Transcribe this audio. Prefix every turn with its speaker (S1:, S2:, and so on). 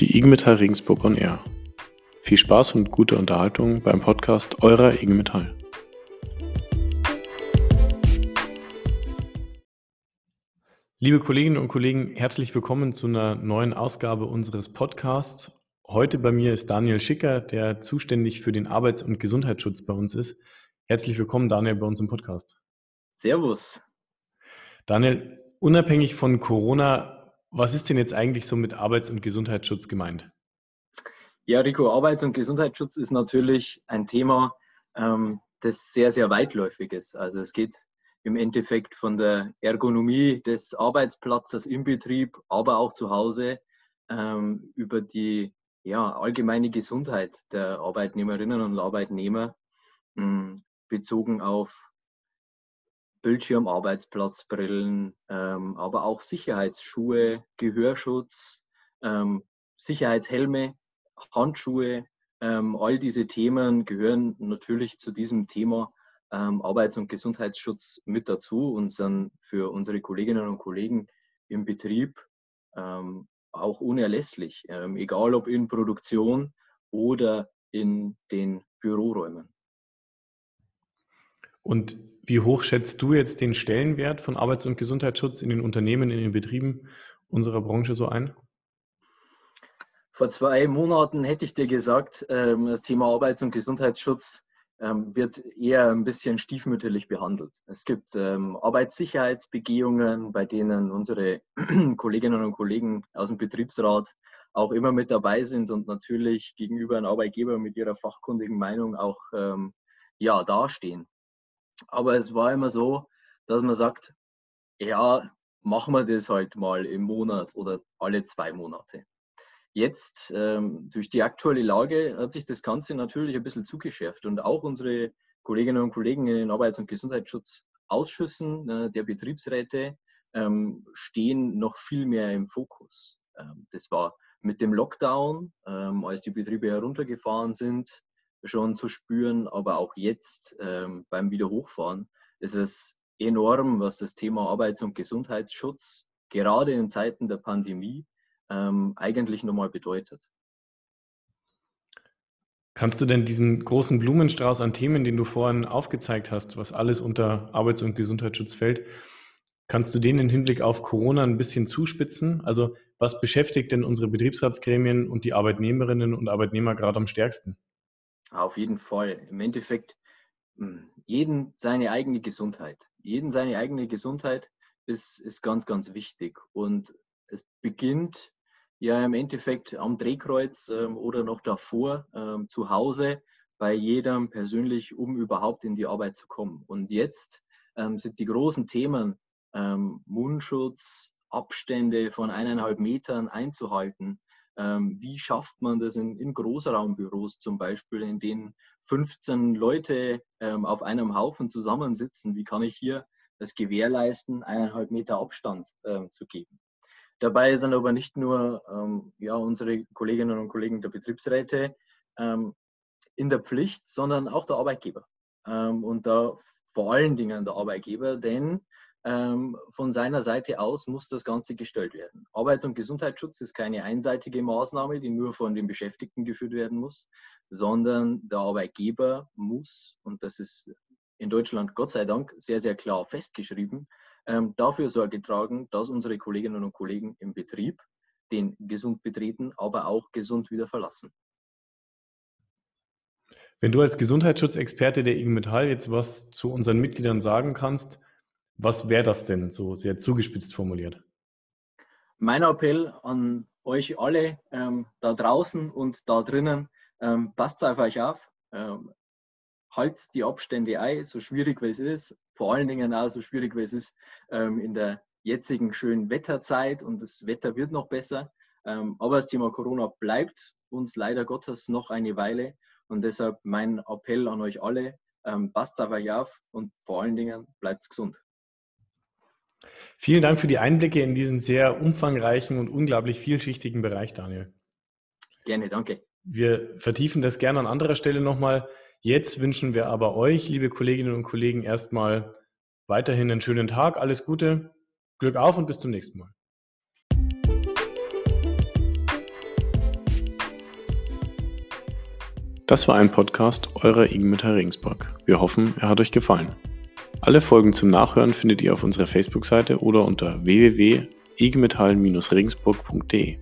S1: die IG Metall Regensburg on Air. Viel Spaß und gute Unterhaltung beim Podcast eurer IG Metall. Liebe Kolleginnen und Kollegen, herzlich willkommen zu einer neuen Ausgabe unseres Podcasts. Heute bei mir ist Daniel Schicker, der zuständig für den Arbeits- und Gesundheitsschutz bei uns ist. Herzlich willkommen, Daniel, bei uns im Podcast.
S2: Servus.
S1: Daniel, unabhängig von Corona, was ist denn jetzt eigentlich so mit Arbeits- und Gesundheitsschutz gemeint?
S2: Ja, Rico, Arbeits- und Gesundheitsschutz ist natürlich ein Thema, ähm, das sehr, sehr weitläufig ist. Also es geht im Endeffekt von der Ergonomie des Arbeitsplatzes im Betrieb, aber auch zu Hause ähm, über die ja, allgemeine Gesundheit der Arbeitnehmerinnen und Arbeitnehmer mh, hm, bezogen auf Bildschirmarbeitsplatzbrillen, ähm, aber auch Sicherheitsschuhe, Gehörschutz, ähm, Sicherheitshelme, Handschuhe. Ähm, all diese Themen gehören natürlich zu diesem Thema ähm, Arbeits- und Gesundheitsschutz mit dazu und sind für unsere Kolleginnen und Kollegen im Betrieb ähm, auch unerlässlich, ähm, egal ob in Produktion oder in den Büroräumen.
S1: Und wie hoch schätzt du jetzt den Stellenwert von Arbeits- und Gesundheitsschutz in den Unternehmen, in den Betrieben unserer Branche so ein?
S2: Vor zwei Monaten hätte ich dir gesagt, das Thema Arbeits- und Gesundheitsschutz ähm, wird eher ein bisschen stiefmütterlich behandelt. Es gibt ähm, Arbeitssicherheitsbegehungen, bei denen unsere Kolleginnen und Kollegen aus dem Betriebsrat auch immer mit dabei sind und natürlich gegenüber einem Arbeitgeber mit ihrer fachkundigen Meinung auch ähm, ja, dastehen. Aber es war immer so, dass man sagt, ja, machen wir das halt mal im Monat oder alle zwei Monate. Jetzt, ähm, durch die aktuelle Lage, hat sich das Ganze natürlich ein bisschen zugeschärft und auch unsere Kolleginnen und Kollegen in den Arbeits- und Gesundheitsschutzausschüssen äh, der Betriebsräte ähm, stehen noch viel mehr im Fokus. Ähm, das war mit dem Lockdown, ähm, als die Betriebe heruntergefahren sind, schon zu spüren, aber auch jetzt ähm, beim Wiederhochfahren ist es enorm, was das Thema Arbeits- und Gesundheitsschutz gerade in Zeiten der Pandemie ähm, eigentlich nochmal bedeutet.
S1: Kannst du denn diesen großen Blumenstrauß an Themen, den du vorhin aufgezeigt hast, was alles unter Arbeits- und Gesundheitsschutz fällt, kannst du den im Hinblick auf Corona ein bisschen zuspitzen? Also was beschäftigt denn unsere Betriebsratsgremien und die Arbeitnehmerinnen und Arbeitnehmer gerade am stärksten?
S2: Auf jeden Fall. Im Endeffekt hm, jeden seine eigene Gesundheit. Jeden seine eigene Gesundheit ist, ist ganz, ganz wichtig. Und es beginnt ja im Endeffekt am Drehkreuz ähm, oder noch davor ähm, zu Hause bei jedem persönlich, um überhaupt in die Arbeit zu kommen. Und jetzt ähm, sind die großen Themen ähm, Mundschutz, Abstände von eineinhalb Metern einzuhalten. Ähm, wie schafft man das in, in, Großraumbüros zum Beispiel, in denen 15 Leute ähm, auf einem Haufen zusammensitzen? Wie kann ich hier das gewährleisten, eineinhalb Meter Abstand zu geben? Dabei sind aber nicht nur ähm, ja, unsere Kolleginnen und Kollegen der Betriebsräte ähm, in der Pflicht, sondern auch der Arbeitgeber. Ähm, und da vor allen Dingen der Arbeitgeber, denn ähm, von seiner Seite aus muss das Ganze gestellt werden. Arbeits- und Gesundheitsschutz ist keine einseitige Maßnahme, die nur von den Beschäftigten geführt werden muss, sondern der Arbeitgeber muss, und das ist in Deutschland Gott sei Dank sehr, sehr klar festgeschrieben, ähm, dafür Sorge tragen, dass unsere Kolleginnen und Kollegen im Betrieb den gesund betreten, aber auch gesund wieder verlassen.
S1: Wenn du als Gesundheitsschutzexperte der IG Metall jetzt was zu unseren Mitgliedern sagen kannst, was wäre das denn so sehr zugespitzt formuliert?
S2: Mein Appell an euch alle ähm, da draußen und da drinnen, ähm, passt auf euch auf, ähm, haltet die Abstände ein, so schwierig wie es ist. Vor allen Dingen auch so schwierig wie es ist ähm, in der jetzigen schönen Wetterzeit und das Wetter wird noch besser. Ähm, aber das Thema Corona bleibt uns leider Gottes noch eine Weile und deshalb mein Appell an euch alle, ähm, passt auf euch auf und vor allen Dingen bleibt gesund.
S1: Vielen Dank für die Einblicke in diesen sehr umfangreichen und unglaublich vielschichtigen Bereich, Daniel.
S2: Gerne, danke.
S1: Wir vertiefen das gerne an anderer Stelle nochmal. Jetzt wünschen wir aber euch, liebe Kolleginnen und Kollegen, erstmal weiterhin einen schönen Tag. Alles Gute, Glück auf und bis zum nächsten Mal. Das war ein Podcast eurer IG Metall Regensburg. Wir hoffen, er hat euch gefallen. Alle Folgen zum Nachhören findet ihr auf unserer Facebook-Seite oder unter www.igmetall-regensburg.de.